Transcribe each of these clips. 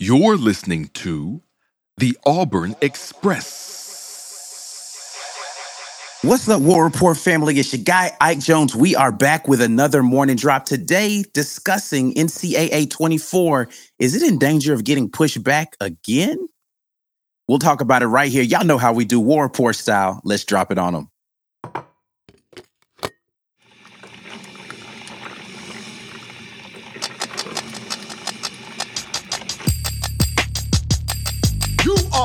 You're listening to the Auburn Express. What's up, War Rapport family? It's your guy, Ike Jones. We are back with another morning drop today discussing NCAA 24. Is it in danger of getting pushed back again? We'll talk about it right here. Y'all know how we do War Rapport style. Let's drop it on them.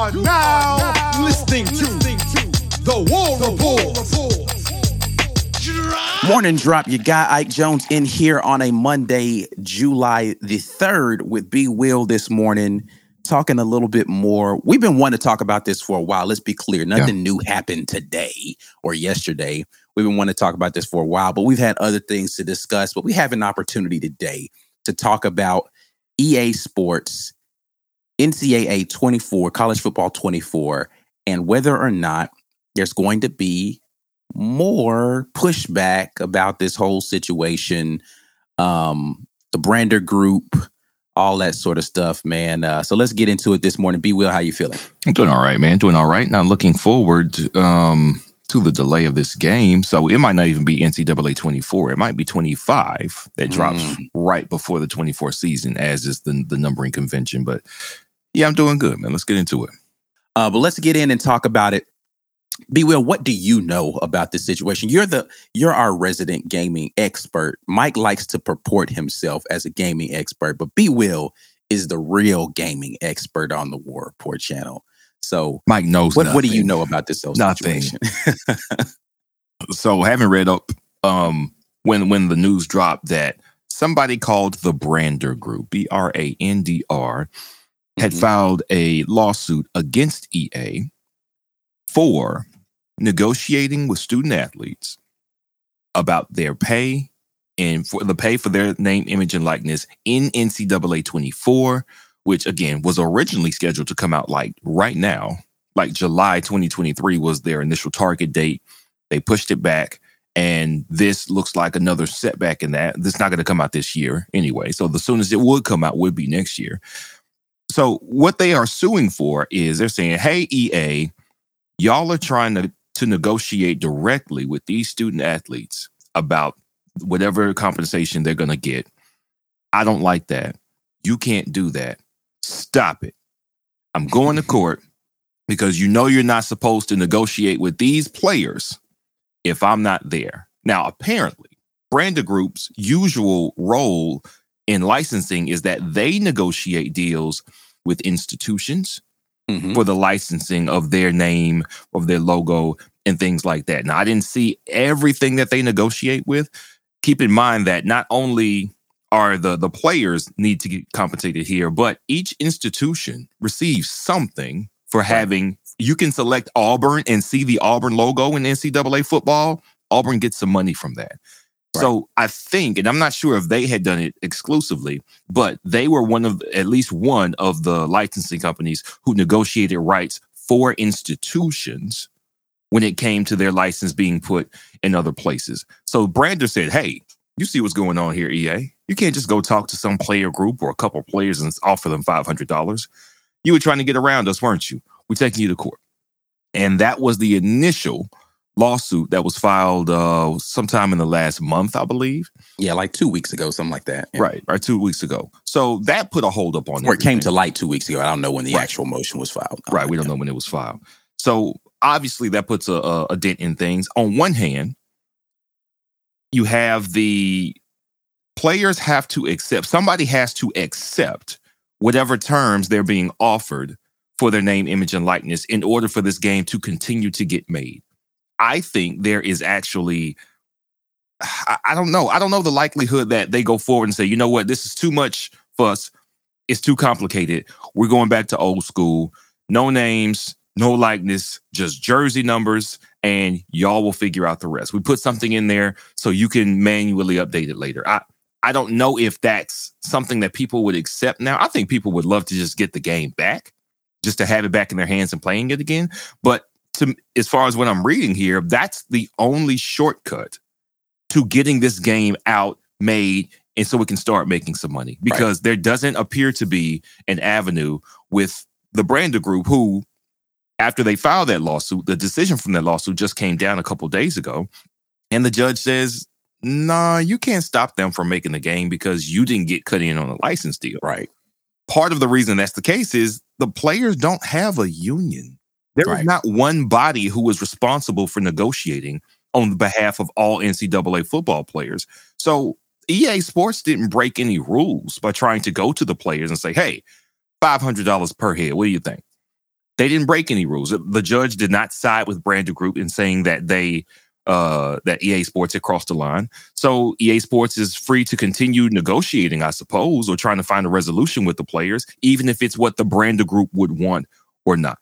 Are now listening to the War Rapport. Morning drop, you guy Ike Jones in here on a Monday, July the 3rd with B Wil this morning, talking a little bit more. We've been wanting to talk about this for a while. Let's be clear. Nothing new happened today or yesterday. We've been wanting to talk about this for a while, but we've had other things to discuss. But we have an opportunity today to talk about EA Sports, NCAA 24, college football 24, and whether or not there's going to be more pushback about this whole situation. Um, the Brandr Group, all that sort of stuff, man. Uh, so let's get into it this morning. B Wil, how you feeling? I'm doing all right, man. Doing all right. Now looking forward um, to the delay of this game. So it might not even be NCAA 24. It might be 25 that drops Mm. right before the 24 season, as is the, the numbering convention. But yeah, I'm doing good, man. Let's get into it. Uh, but let's get in and talk about it. B Wil, what do you know about this situation? You're the you're our resident gaming expert. Mike likes to purport himself as a gaming expert, but B Wil is the real gaming expert on the War Rapport channel. So Mike knows what, what do you know about this whole Nothing. situation? so having read up um when when the news dropped that somebody called the Brandr Group, B R A N D R, had Mhm. filed a lawsuit against EA for negotiating with student athletes about their pay and for the pay for their name, image, and likeness in NCAA 24, which again was originally scheduled to come out like right now, like July 2023 was their initial target date. They pushed it back. And this looks like another setback in that. This is not going to come out this year anyway. So the soonest it would come out would be next year. So what they are suing for is they're saying, hey, EA, y'all are trying to, to negotiate directly with these student athletes about whatever compensation they're going to get. I don't like that. You can't do that. Stop it. I'm going to court because you know you're not supposed to negotiate with these players if I'm not there. Now, apparently, Brandr Group's usual role in licensing is that they negotiate deals with institutions Mhm. for the licensing of their name, of their logo, and things like that. Now, I didn't see everything that they negotiate with. Keep in mind that not only are the the players need to get compensated here, but each institution receives something for having. You can select Auburn and see the Auburn logo in NCAA football. Auburn gets some money from that. So I think, and I'm not sure if they had done it exclusively, but they were one of at least one of the licensing companies who negotiated rights for institutions when it came to their license being put in other places. So Brandr said, Hey, you see what's going on here, EA. You can't just go talk to some player group or a couple players and offer them $500. You were trying to get around us, weren't you? We're taking you to court. And that was the initial lawsuit that was filed uh, sometime in the last month, I believe. Yeah, like two weeks ago, something like that. Yeah. Right, or two weeks ago. So that put a hold up on Or it came to light two weeks ago. I don't know when the Right. actual motion was filed. Right, we don't know when it was filed. So obviously that puts a, a, a dent in things. On one hand, you have the players have to accept, somebody has to accept whatever terms they're being offered for their name, image, and likeness in order for this game to continue to get made. I think there is actually, I, I don't know, I don't know the likelihood that they go forward and say, you know what, this is too much us. It's too complicated. We're going back to old school. No names, no likeness, just jersey numbers, and y'all will figure out the rest. We put something in there so you can manually update it later. I I don't know if that's something that people would accept now. I think people would love to just get the game back, just to have it back in their hands and playing it again. But to as far as what I'm reading here, that's the only shortcut to getting this game out, made, and so we can start making some money because there doesn't appear to be an avenue with the Brandr Group who after they filed that lawsuit, the decision from that lawsuit just came down a couple days ago. And the judge says, nah, you can't stop them from making the game because you didn't get cut in on a license deal. Right. Part of the reason that's the case is the players don't have a union. There is Right. not one body who was responsible for negotiating on behalf of all NCAA football players. So EA Sports didn't break any rules by trying to go to the players and say, hey, $500 per head. What do you think? They didn't break any rules. The judge did not side with Brandr Group in saying that they uh that EA Sports had crossed the line. So EA Sports is free to continue negotiating, I suppose, or trying to find a resolution with the players, even if it's what the Brandr Group would want or not.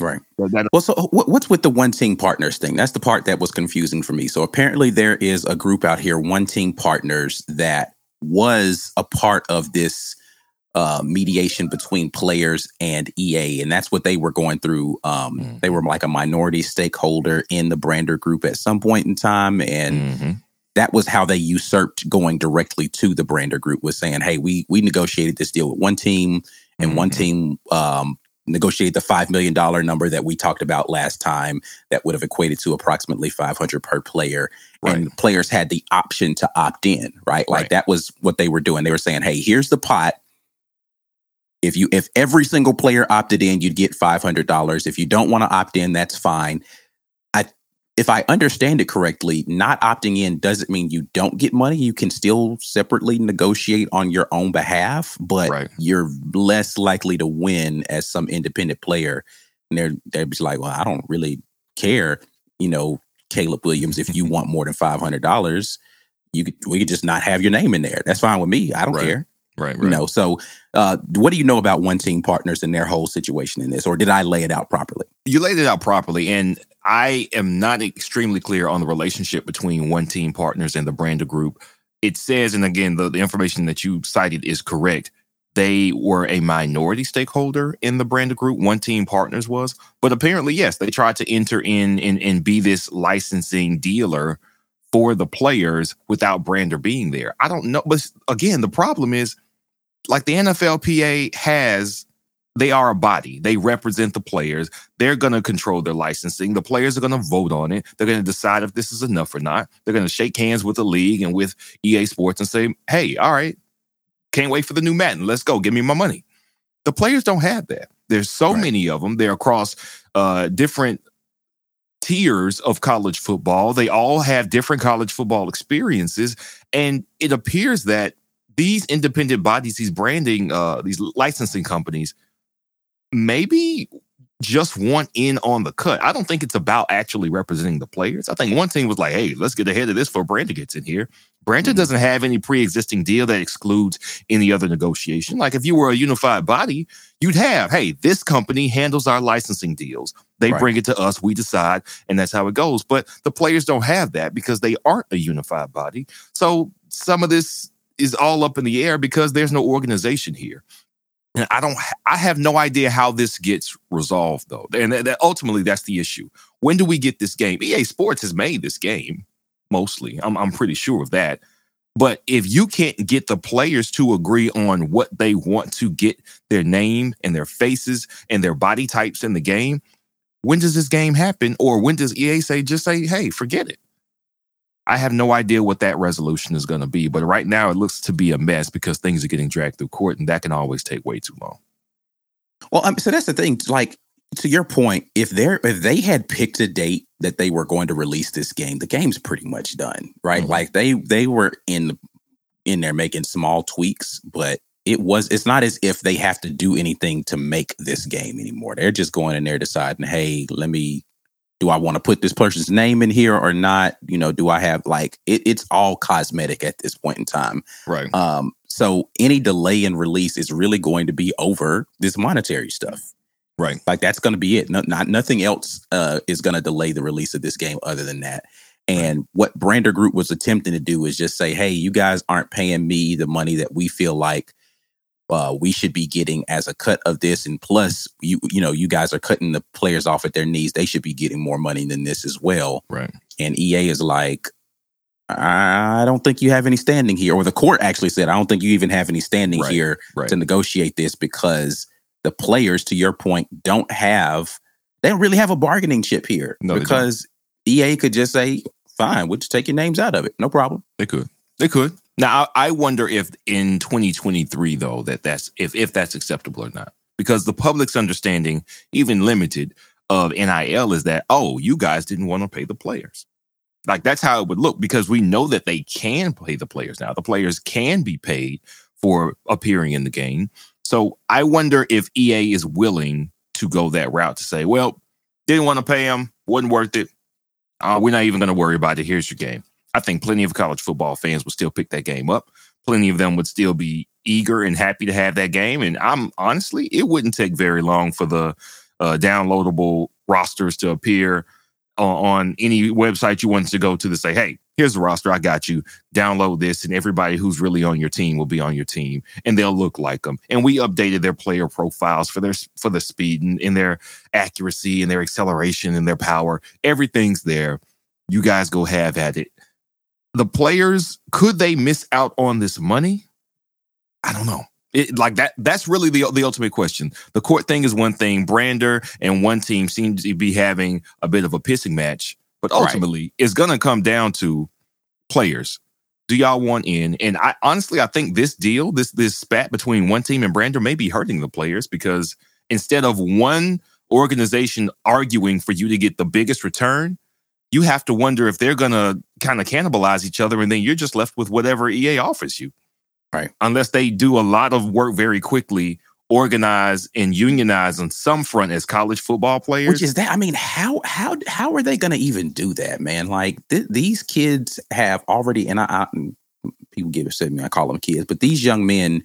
Right. So Well, so what, what's with the OneTeam Partners thing? That's the part that was confusing for me. So apparently there is a group out here, OneTeam Partners, that was a part of this uh, mediation between players and EA, and that's what they were going through. Um, Mm. They were like a minority stakeholder in the Brandr Group at some point in time, and Mhm. that was how they usurped going directly to the Brandr Group, was saying, "Hey, we we negotiated this deal with one team, and one Mhm. team um, negotiated the five million dollar number that we talked about last time. That would have equated to approximately five hundred per player, and players had the option to opt in. Right, like Right. that was what they were doing. They were saying, "Hey, here's the pot." If you if every single player opted in, you'd get five hundred dollars. If you don't want to opt in, that's fine. If I understand it correctly, not opting in doesn't mean you don't get money. You can still separately negotiate on your own behalf, but Right. you're less likely to win as some independent player. And they're they're just like, well, I don't really care, you know, Caleb Williams. If you want more than five hundred dollars, you could we could just not have your name in there. That's fine with me. I don't Right. care. Right, right. You know. So, uh, what do you know about OneTeam Partners and their whole situation in this, or did I lay it out properly? you laid it out properly and i am not extremely clear on the relationship between OneTeam Partners and the Brandr Group. It says and again the, the information that you cited is correct they were a minority stakeholder in the Brandr Group. One team partners was but apparently yes they tried to enter in and, and be this licensing dealer for the players without Brandr being there. I don't know but again the problem is like the nflpa has they are a body. They represent the players. They're going to control their licensing. The players are going to vote on it. They're going to decide if this is enough or not. They're going to shake hands with the league and with EA Sports and say, hey, all right, can't wait for the new Madden. Let's go. Give me my money. The players don't have that. There's so Right. many of them. They're across uh, different tiers of college football. They all have different college football experiences. And it appears that these independent bodies, these branding, uh, these licensing companies, maybe just want in on the cut. I don't think it's about actually representing the players. I think one team was like, hey, let's get ahead of this before Brandr gets in here. Brandr Mhm. doesn't have any pre-existing deal that excludes any other negotiation. Like if you were a unified body, you'd have, hey, this company handles our licensing deals. They Right. bring it to us, we decide, and that's how it goes. But the players don't have that because they aren't a unified body. So some of this is all up in the air because there's no organization here. And I don't, I have no idea how this gets resolved though. And that, ultimately, that's the issue. When do we get this game? EA Sports has made this game mostly. I'm, I'm pretty sure of that. But if you can't get the players to agree on what they want to get their name and their faces and their body types in the game, when does this game happen? Or when does EA say, just say, hey, forget it? I have no idea what that resolution is going to be. But right now, it looks to be a mess because things are getting dragged through court, and that can always take way too long. Well, um, so that's the thing. Like to your point, if they're if they had picked a date that they were going to release this game, the game's pretty much done, right? Mhm. Like they they were in in there making small tweaks, but it was it's not as if they have to do anything to make this game anymore. They're just going in there deciding, hey, let me do I want to put this person's name in here or not? You know, do I have like it, it's all cosmetic at this point in time. Right. Um, so any delay in release is really going to be over this monetary stuff. Right. Like that's going to be it. No, not nothing else uh, is going to delay the release of this game other than that. And what Brandr Group was attempting to do is just say, "Hey, you guys aren't paying me the money that we feel like uh, we should be getting as a cut of this, and plus, you you know, you guys are cutting the players off at their knees. They should be getting more money than this as well." Right. And EA is like, I don't think you have any standing here. Or the court actually said, I don't think you even have any standing Right, here right. to negotiate this because the players, to your point, don't have, they don't really have a bargaining chip here No, because EA could just say, fine, we'll just take your names out of it. No problem. They could. They could. Now I I wonder if in 2023 though that that's if if that's acceptable or not because the public's understanding, even limited, of NIL is that oh you guys didn't want to pay the players. Like that's how it would look because we know that they can pay the players now. The players can be paid for appearing in the game. So I wonder if EA is willing to go that route to say, well, didn't want to pay them, wasn't worth it. Uh, we're not even going to worry about it. Here's your game. I think plenty of college football fans would still pick that game up. Plenty of them would still be eager and happy to have that game. And I'm honestly, it wouldn't take very long for the uh, downloadable rosters to appear on, on any website you want to go to to say, hey, here's the roster. I got you. Download this, and everybody who's really on your team will be on your team, and they'll look like them. And we updated their player profiles for their for the speed and, and their accuracy and their acceleration and their power. Everything's there. You guys go have at it. The players could they miss out on this money? I don't know. It, like that that's really the the ultimate question. The court thing is one thing. Brandr and one team seem to be having a bit of a pissing match, but Right. ultimately it's going to come down to players. Do y'all want in? And I honestly I think this deal, this this spat between one team and Brandr may be hurting the players because instead of one organization arguing for you to get the biggest return, you have to wonder if they're going to kind of cannibalize each other and then you're just left with whatever EA offers you. Right. Unless they do a lot of work very quickly, organize and unionize on some front as college football players. Which is that? I mean, how how how are they going to even do that, man? Like th- these kids have already, and I, I people give it to me, I call them kids, but these young men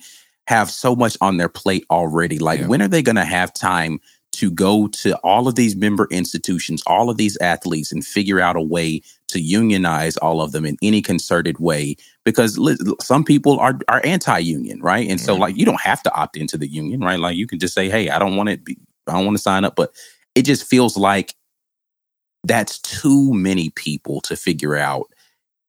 have so much on their plate already. Like, Yeah. when are they going to have time to go to all of these member institutions, all of these athletes, and figure out a way to unionize all of them in any concerted way? Because li- some people are are anti-union, right? And so, like, mm-hmm. you don't have to opt into the union, right? Like, you can just say, "Hey, I don't want to I don't want to sign up," but it just feels like that's too many people to figure out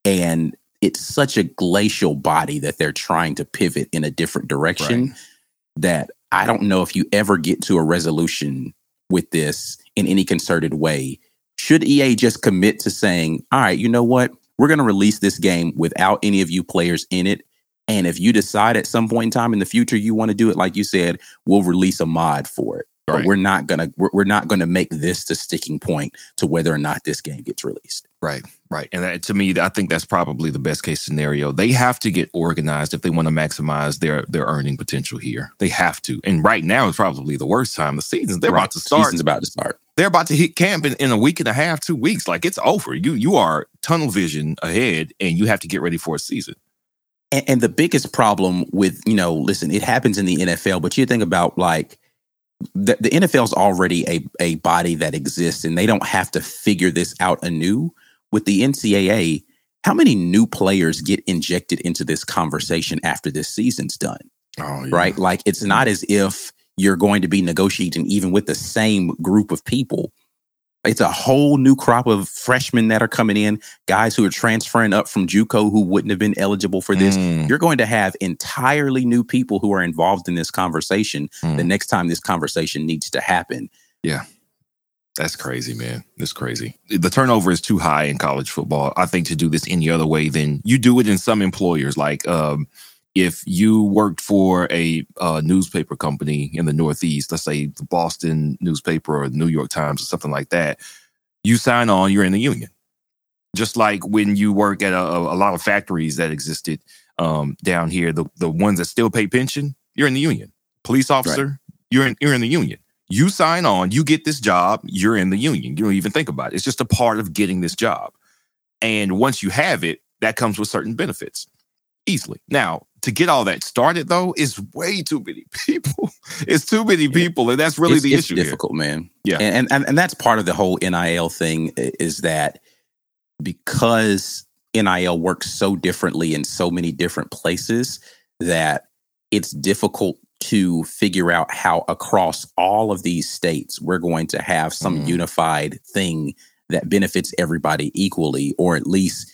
and it's such a glacial body that they're trying to pivot in a different direction Right. that I don't know if you ever get to a resolution with this in any concerted way. Should EA just commit to saying, all right, you know what? We're going to release this game without any of you players in it. And if you decide at some point in time in the future you want to do it, like you said, we'll release a mod for it. But Right. we're not gonna we're, we're not gonna make this the sticking point to whether or not this game gets released. Right, right. And that, to me, I think that's probably the best case scenario. They have to get organized if they want to maximize their their earning potential here. They have to. And right now is probably the worst time. The season they're Right. about to start. Season's about to start. They're about to hit camp in, in a week and a half, two weeks. Like it's over. You you are tunnel vision ahead, and you have to get ready for a season. And, and the biggest problem with, you know, listen, it happens in the NFL, but you think about like the, the NFL is already a, a body that exists and they don't have to figure this out anew. With the NCAA, how many new players get injected into this conversation after this season's done? Oh, Right? Like it's not as if you're going to be negotiating even with the same group of people. It's a whole new crop of freshmen that are coming in, guys who are transferring up from JUCO who wouldn't have been eligible for this Mm, you're going to have entirely new people who are involved in this conversation the mm. next time this conversation needs to happen. Yeah. That's crazy, man. That's crazy. The turnover is too high in college football. I think to do this any other way than you do it in some employers. Like um, if you worked for a uh, newspaper company in the Northeast, let's say the Boston newspaper or the New York Times or something like that, you sign on, you're in the union. Just like when you work at a, a lot of factories that existed um, down here, the, the ones that still pay pension, you're in the union. Police officer, you're in you're in the union. You sign on, you get this job, you're in the union. You don't even think about it. It's just a part of getting this job. And once you have it, that comes with certain benefits easily. Now, to get all that started though, is way too many people. It's too many people, and that's really it's, the it's issue here. difficult, man. Yeah. and, and and that's part of the whole NIL thing is that because NIL works so differently in so many different places that it's difficult to figure out how across all of these states we're going to have some Mhm. unified thing that benefits everybody equally or at least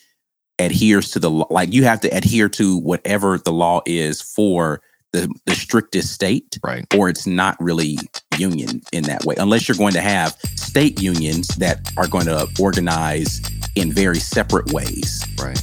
adheres to the law. Like you have to adhere to whatever the law is for the, the strictest state, Right. or it's not really union in that way, unless you're going to have state unions that are going to organize in very separate ways. Right.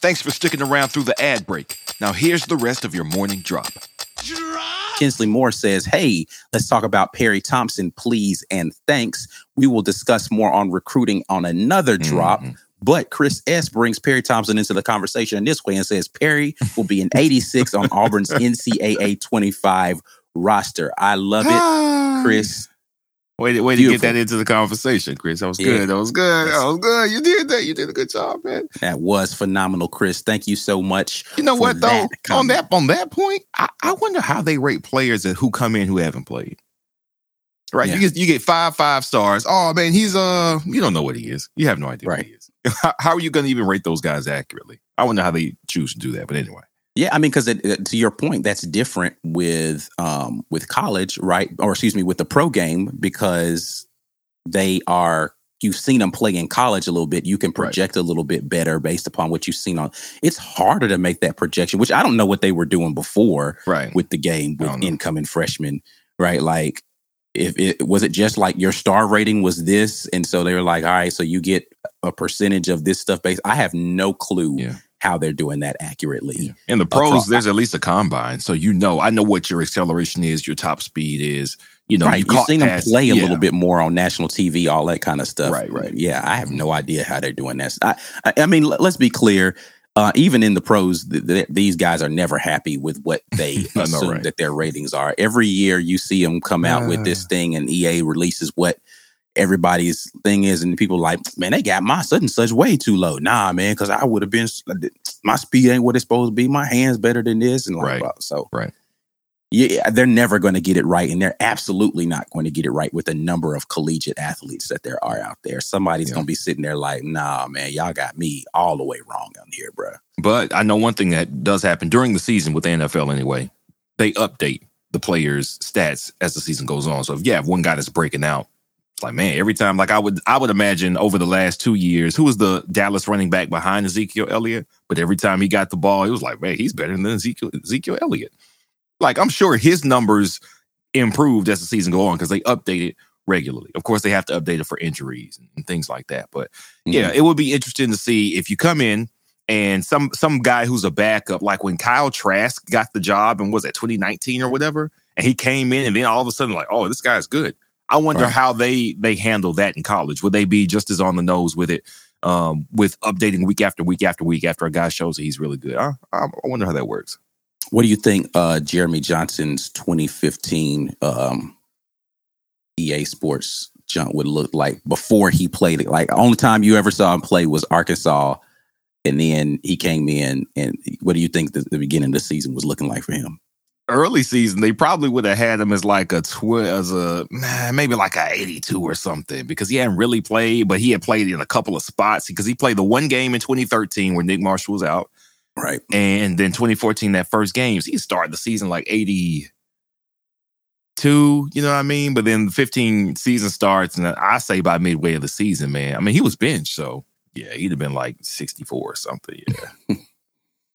Thanks for sticking around through the ad break. Now here's the rest of your morning drop. Kinsley Moore says, Hey, let's talk about Perry Thompson, please, and thanks. We will discuss more on recruiting on another drop. Mhm. But Chris S. brings Perry Thompson into the conversation in this way and says Perry will be an 86 on Auburn's NCAA 25 roster. I love it, Chris. Way to, way to get that into the conversation, Chris. That was Yeah. good. That was good. That was good. You did that. You did a good job, man. That was phenomenal, Chris. Thank you so much. You know what though? that on that on that point, I, I wonder how they rate players that who come in who haven't played. Right, Yeah. you get you get five five stars. Oh man, he's uh, you don't know what he is. You have no idea what Right. he is. How, how are you going to even rate those guys accurately? I wonder how they choose to do that. But anyway, Yeah, I mean, because to your point, that's different with um with college, right? Or excuse me, with the pro game because they are you've seen them play in college a little bit. You can Right. project a little bit better based upon what you've seen on. It's harder to make that projection, which I don't know what they were doing before right, with the game with incoming freshmen, right? Like, if it was it just like your star rating was this, and so they were like, all right, so you get a percentage of this stuff based. I have no clue Yeah. How they're doing that accurately. In the pros, Across- there's at least a combine, so you know. I know what your acceleration is, your top speed is. You know, right. you You've caught seen them play a Yeah. little bit more on national TV, all that kind of stuff. Right, right. Yeah, I have no idea how they're doing that. I, I, I mean, let- let's be clear. Uh, even in the pros, th- th- these guys are never happy with what they assume right. that their ratings are. Every year, you see them come out with this thing, and EA releases what everybody's thing is, and people like, man, they got my such and such way too low. Nah, man, because I would have been my speed ain't what it's supposed to be. My hands better than this, and like, Right. so Right. yeah, they're never going to get it right, and they're absolutely not going to get it right with the number of collegiate athletes that there are out there. Somebody's Yeah. going to be sitting there like, "Nah, man, y'all got me all the way wrong on here, bro." But I know one thing that does happen during the season with the NFL anyway. They update the players' stats as the season goes on. So if you have one guy that's breaking out, like, man, every time, like I would I would imagine over the last two years, who was the Dallas running back behind Ezekiel Elliott? But every time he got the ball, it was like, man, he's better than Ezekiel Ezekiel Elliott. Like I'm sure his numbers improved as the season go on because they update it regularly. Of course, they have to update it for injuries and things like that. But mm-hmm. yeah, it would be interesting to see if you come in and some some guy who's a backup, like when Kyle Trask got the job and was at 2019 or whatever, and he came in and then all of a sudden like, oh, this guy's good. I wonder Right. how they they handle that in college. Would they be just as on the nose with it, um, with updating week after week after week after a guy shows that he's really good? I, I wonder how that works. What do you think uh, Jeremy Johnson's 2015 um, EA Sports jump would look like before he played it? Like, only time you ever saw him play was Arkansas, and then he came in. And what do you think the, the beginning of the season was looking like for him? Early season, they probably would have had him as like a twi- as a nah, maybe like a 82 or something because he hadn't really played, but he had played in a couple of spots because he played the one game in 2013 where Nick Marshall was out, Right. and then 2014 that first game he started the season like 82. You know what I mean? But then the 15 season starts, and I say by midway of the season, man. I mean, he was benched, so yeah, he'd have been like 64 or something. Yeah.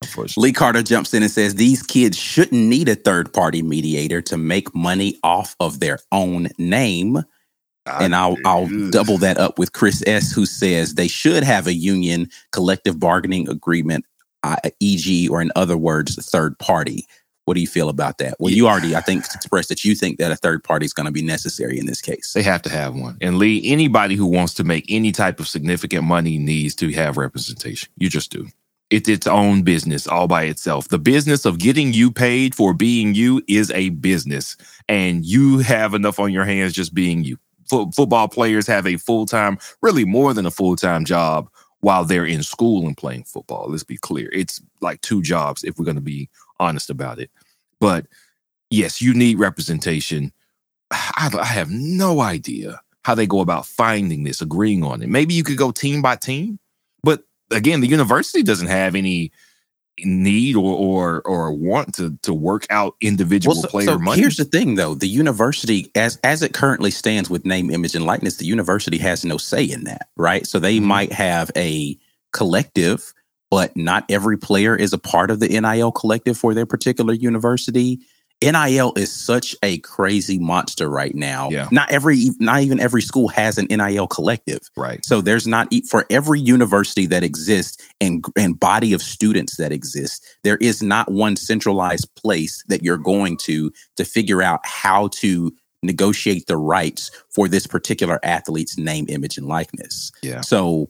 Unfortunately. Lee Carter jumps in and says these kids shouldn't need a third party mediator to make money off of their own name. And I'll I'll double that up with Chris S, who says they should have a union collective bargaining agreement, uh, e.g., or in other words, a third party. What do you feel about that? Well, you already, I think, expressed that you think that a third party is going to be necessary in this case. They have to have one. And Lee, anybody who wants to make any type of significant money needs to have representation. You just do. It's its own business all by itself. The business of getting you paid for being you is a business, and you have enough on your hands just being you. fo- football players have a full time, really more than a full time job while they're in school and playing football. Let's be clear. It's like two jobs if we're going to be honest about it. But yes, you need representation. I, I have no idea how they go about finding this, agreeing on it. Maybe you could go team by team, again, the university doesn't have any need or or or want to to work out individual Well, so, player so money. here's the thing, though: the university, as as it currently stands with name, image, and likeness, the university has no say in that, right? So they Mhm. might have a collective, but not every player is a part of the NIL collective for their particular university. NIL is such a crazy monster right now. Yeah. Not every, not even every school has an NIL collective. right. So there's not for every university that exists and and body of students that exists, there is not one centralized place that you're going to to figure out how to negotiate the rights for this particular athlete's name, image, and likeness. Yeah. So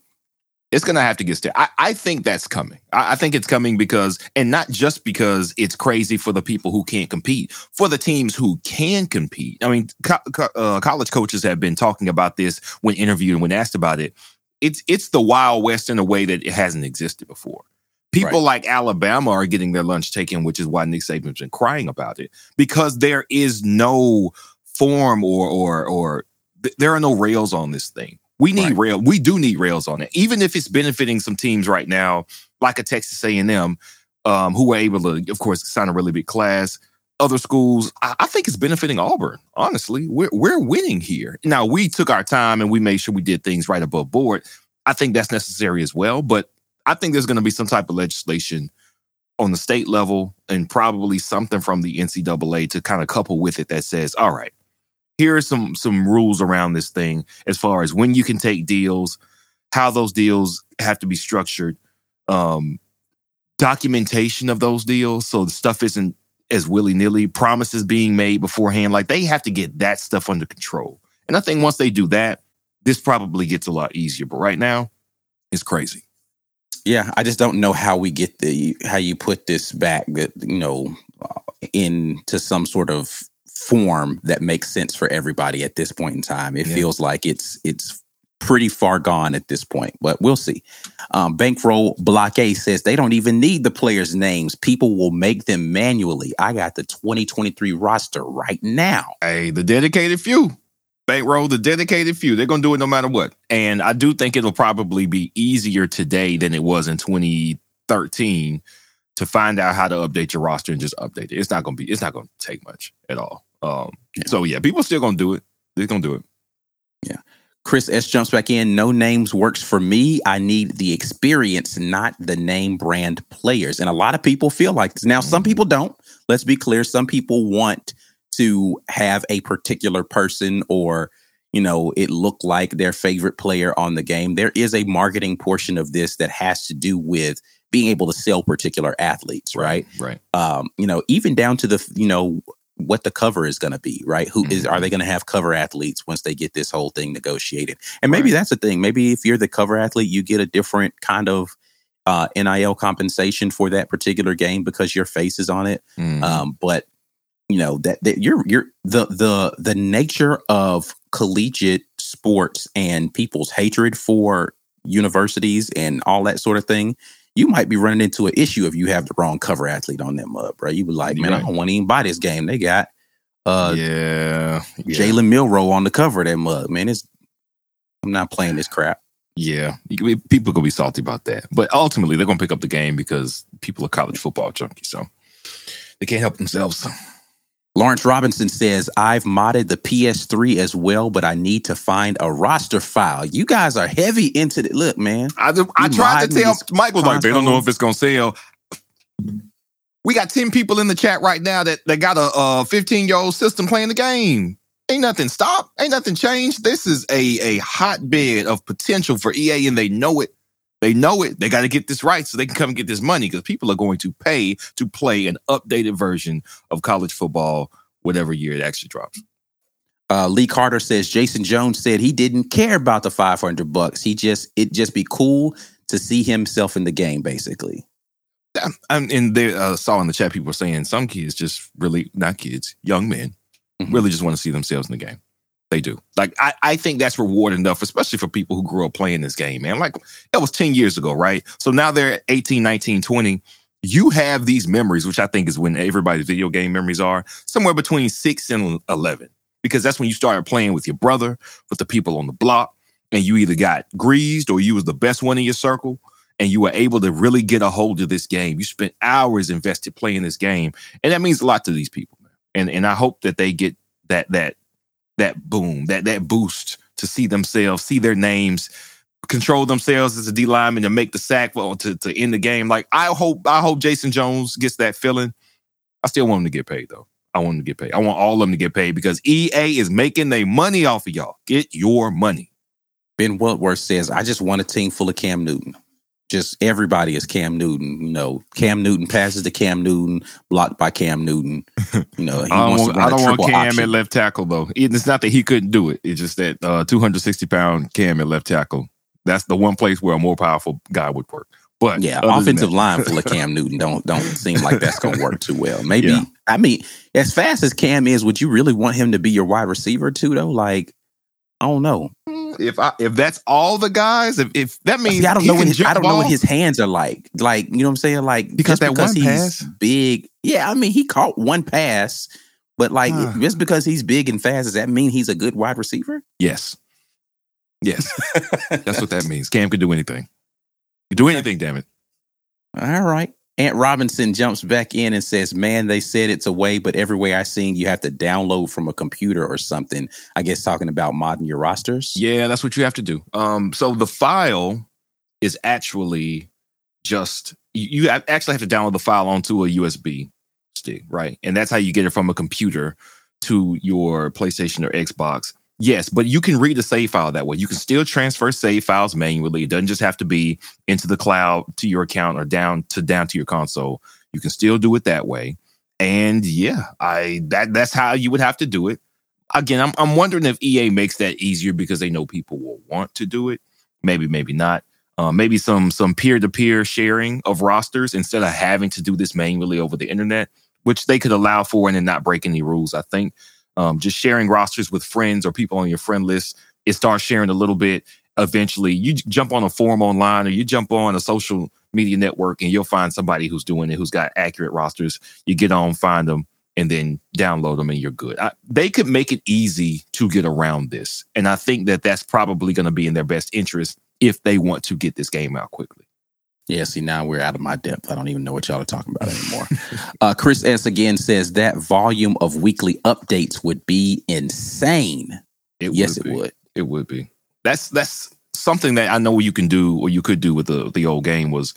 It's gonna have to get started. I, I think that's coming. I, I think it's coming because, and not just because it's crazy for the people who can't compete, for the teams who can compete. I mean, co- co- uh, college coaches have been talking about this when interviewed and when asked about it. It's it's the Wild West in a way that it hasn't existed before. People like Alabama are getting their lunch taken, which is why Nick Saban's been crying about it because there is no form or or or th- there are no rails on this thing. We need Right. rail. We do need rails on it, even if it's benefiting some teams right now, like a Texas A and M, um, who were able to, of course, sign a really big class. Other schools, I, I think it's benefiting Auburn. Honestly, we're we're winning here. Now we took our time and we made sure we did things right above board. I think that's necessary as well, but I think there's going to be some type of legislation on the state level and probably something from the NCAA to kind of couple with it that says, all right, here are some some rules around this thing as far as when you can take deals, how those deals have to be structured, um, documentation of those deals, so the stuff isn't as willy nilly. Promises being made beforehand, like they have to get that stuff under control. And I think once they do that, this probably gets a lot easier. But right now, it's crazy. yeah, I just don't know how we get the how you put this back that you know uh, into some sort of form that makes sense for everybody at this point in time. It Yeah. feels like it's it's pretty far gone at this point, but we'll see. Um, Bankroll Blockade says they don't even need the players' names. People will make them manually. I got the 2023 roster right now. Hey, the dedicated few. Bankroll, the dedicated few. They're gonna do it no matter what. And I do think it'll probably be easier today than it was in 2013 to find out how to update your roster and just update it. It's not gonna be, it's not gonna take much at all. Um, Yeah. so yeah, people still gonna do it. They're gonna do it. Yeah. Chris S jumps back in. No names works for me. I need the experience, not the name brand players. And a lot of people feel like this. Now, some people don't. Let's be clear. Some people want to have a particular person or, you know, it look like their favorite player on the game. There is a marketing portion of this that has to do with being able to sell particular athletes, right? Right. um, you know, even down to the, you know, what the cover is going to be, right? Who is, are they going to have cover athletes once they get this whole thing negotiated? And maybe Right. that's the thing. Maybe if you're the cover athlete, you get a different kind of uh, NIL compensation for that particular game because your face is on it. Mhm. Um, but you know that, that you're you're the the the nature of collegiate sports and people's hatred for universities and all that sort of thing. You might be running into an issue if you have the wrong cover athlete on that mug, bro. You be like, man, I don't want to even buy this game. They got uh yeah. yeah. Jalen Milroe on the cover of that mug, man. It's I'm not playing this crap. Yeah, you can be- people gonna be salty about that, but ultimately they're gonna pick up the game because people are college football junkies, so they can't help themselves. Lawrence Robinson says, I've modded the PS3 as well, but I need to find a roster file. You guys are heavy into the look, man. I just, I tried to tell was like, they don't know if it's gonna sell. We got ten people in the chat right now that that got a uh, fifteen year old system playing the game. Ain't nothing stopped. Ain't nothing changed. This is a a hotbed of potential for EA, and they know it. They know it. They got to get this right so they can come and get this money because people are going to pay to play an updated version of college football, whatever year it actually drops. Uh, Lee Carter says Jason Jones said he didn't care about the 500 bucks. He just it just be cool to see himself in the game, basically. Yeah, and, they uh, saw in the chat people saying some kids just really not kids, young men Mhm. really just want to see themselves in the game. They do. Like I, I think that's reward enough, especially for people who grew up playing this game, man. Like that was 10 years ago, right? So now they're 18, 19, 20. You have these memories, which I think is when everybody's video game memories are somewhere between six and 11, because that's when you started playing with your brother, with the people on the block, and you either got greased or you was the best one in your circle and you were able to really get a hold of this game. You spent hours invested playing this game, and that means a lot to these people, man. And and I hope that they get that that that boom, that that boost to see themselves, see their names, control themselves as a D lineman to make the sack well, to to end the game. Like I hope I hope Jason Jones gets that feeling. I still want him to get paid though. I want him to get paid. I want all of them to get paid because EA is making their money off of y'all. Get your money. Ben Wentworth says, I just want a team full of Cam Newton just everybody is Cam Newton. You know, Cam Newton passes to Cam Newton, blocked by Cam Newton. You know, I don't want, I don't want Cam option. at left tackle though. It's not that he couldn't do it. It's just that uh, 260 pound Cam at left tackle. That's the one place where a more powerful guy would work. But yeah, offensive line full of Cam Newton don't don't seem like that's going to work too well. Maybe yeah. I mean, as fast as Cam is, would you really want him to be your wide receiver too? Though, like I don't know. If I if that's all the guys, if, if that means See, I don't know what his, I don't know what his hands are like. Like you know what I'm saying? Like because that because one pass, big. Yeah, I mean he caught one pass, but like just because he's big and fast, does that mean he's a good wide receiver? Yes, yes, that's what that means. Cam can do anything. You do anything, damn it. All right. Aunt Robinson jumps back in and says, Man, they said it's a way, but every way I seen you have to download from a computer or something. I guess talking about modding your rosters. Yeah, that's what you have to do. Um, so the file is actually just you, you actually have to download the file onto a USB stick, right? And that's how you get it from a computer to your PlayStation or Xbox. Yes, but you can read the save file that way. You can still transfer save files manually. It doesn't just have to be into the cloud to your account or down to down to your console. You can still do it that way. And yeah, I that that's how you would have to do it. Again, I'm I'm wondering if EA makes that easier because they know people will want to do it. Maybe, maybe not. Uh, maybe some some peer to peer sharing of rosters instead of having to do this manually over the internet, which they could allow for and then not break any rules. I think um, just sharing rosters with friends or people on your friend list. It starts sharing a little bit. Eventually, you jump on a forum online or you jump on a social media network and you'll find somebody who's doing it, who's got accurate rosters. You get on, find them, and then download them, and you're good. I, they could make it easy to get around this. And I think that that's probably going to be in their best interest if they want to get this game out quickly. Yeah, see, now we're out of my depth. I don't even know what y'all are talking about anymore. uh, Chris S. again says that volume of weekly updates would be insane. It yes, it would. It would be. That's that's something that I know you can do or you could do with the the old game was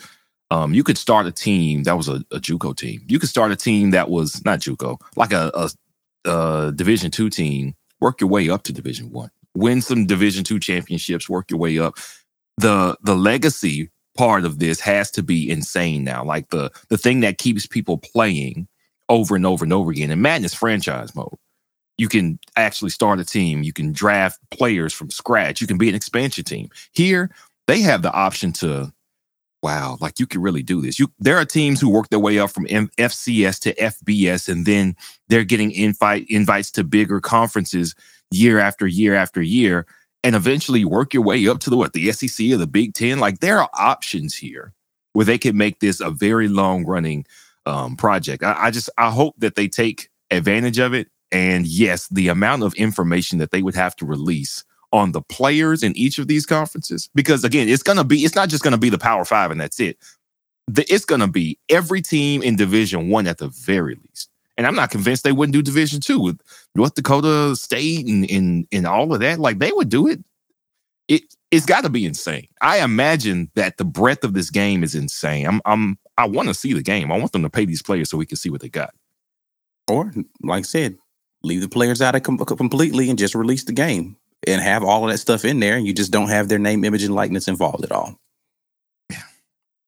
um, you could start a team that was a, a JUCO team. You could start a team that was not JUCO, like a, a, a Division two team. Work your way up to Division one. Win some Division two championships. Work your way up. The the legacy part of this has to be insane now. Like the the thing that keeps people playing over and over and over again. And Madness franchise mode. You can actually start a team. You can draft players from scratch. You can be an expansion team. Here, they have the option to, wow, like you can really do this. You there are teams who work their way up from FCS to FBS, and then they're getting invite invites to bigger conferences year after year after year and eventually work your way up to the what the SEC or the Big Ten. Like there are options here where they can make this a very long running um, project. I, I just I hope that they take advantage of it. And yes, the amount of information that they would have to release on the players in each of these conferences, because again, it's gonna be it's not just gonna be the Power Five and that's it. The, it's gonna be every team in Division One at the very least. And I'm not convinced they wouldn't do Division Two with North Dakota State and, and and all of that. Like they would do it. It it's got to be insane. I imagine that the breadth of this game is insane. I'm I'm I want to see the game. I want them to pay these players so we can see what they got. Or like I said, leave the players out of com- completely and just release the game and have all of that stuff in there, and you just don't have their name, image, and likeness involved at all.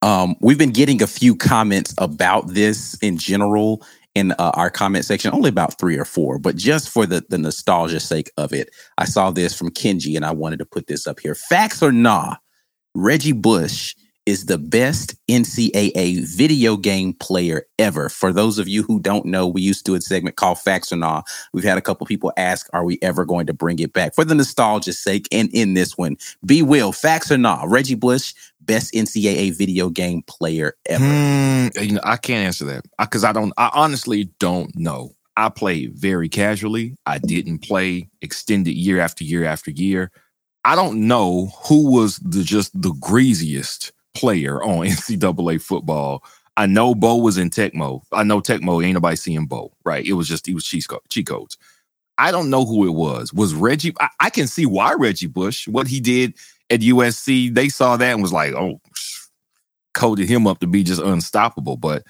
Um, we've been getting a few comments about this in general in uh, our comment section, only about three or four, but just for the, the nostalgia sake of it, I saw this from Kenji and I wanted to put this up here. Facts or nah, Reggie Bush is the best NCAA video game player ever. For those of you who don't know, we used to do a segment called Facts or Nah. We've had a couple people ask, are we ever going to bring it back? For the nostalgia's sake, and in this one, B Wil, Facts or Nah, Reggie Bush, best NCAA video game player ever. Hmm, you know, I can't answer that because I don't. I honestly don't know. I play very casually. I didn't play extended year after year after year. I don't know who was the just the greasiest player on NCAA football. I know Bo was in Tecmo. I know Tecmo ain't nobody seeing Bo, right? It was just he was cheat, co- cheat codes. I don't know who it was. Was Reggie? I, I can see why Reggie Bush, what he did at USC, they saw that and was like, oh, coded him up to be just unstoppable. But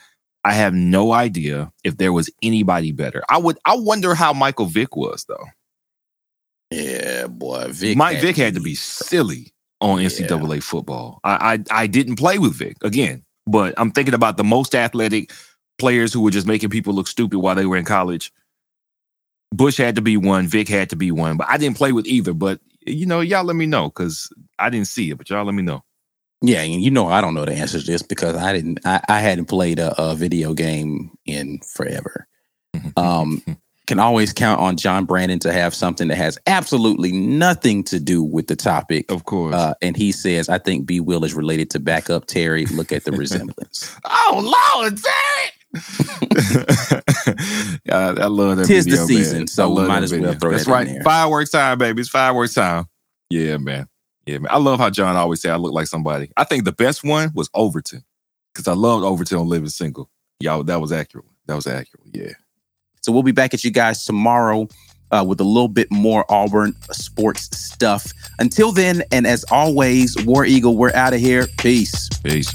I have no idea if there was anybody better. I would. I wonder how Michael Vick was though. Yeah, boy, Vick. Mike Vick had to be silly on Yeah. NCAA football. I, I I didn't play with Vick again, but I'm thinking about the most athletic players who were just making people look stupid while they were in college. Bush had to be one, Vick had to be one, but I didn't play with either. But you know, y'all let me know because I didn't see it, but y'all let me know. Yeah, and you know I don't know the answer to this because I didn't. I, I hadn't played a, a video game in forever. Um, can always count on John Brandon to have something that has absolutely nothing to do with the topic. Of course. Uh, and he says, I think B. Wil is related to backup Terry. Look at the resemblance. oh Lord, Terry! yeah, I love that. Tis the season, man. so we might as well throw That's that in right. Fireworks time, baby. It's fireworks time. Yeah, man. Yeah, man. I love how John always say I look like somebody. I think the best one was Overton because I loved Overton on Living Single. Y'all, that was accurate. That was accurate. Yeah. So we'll be back at you guys tomorrow uh, with a little bit more Auburn sports stuff. Until then, and as always, War Eagle, we're out of here. Peace. Peace.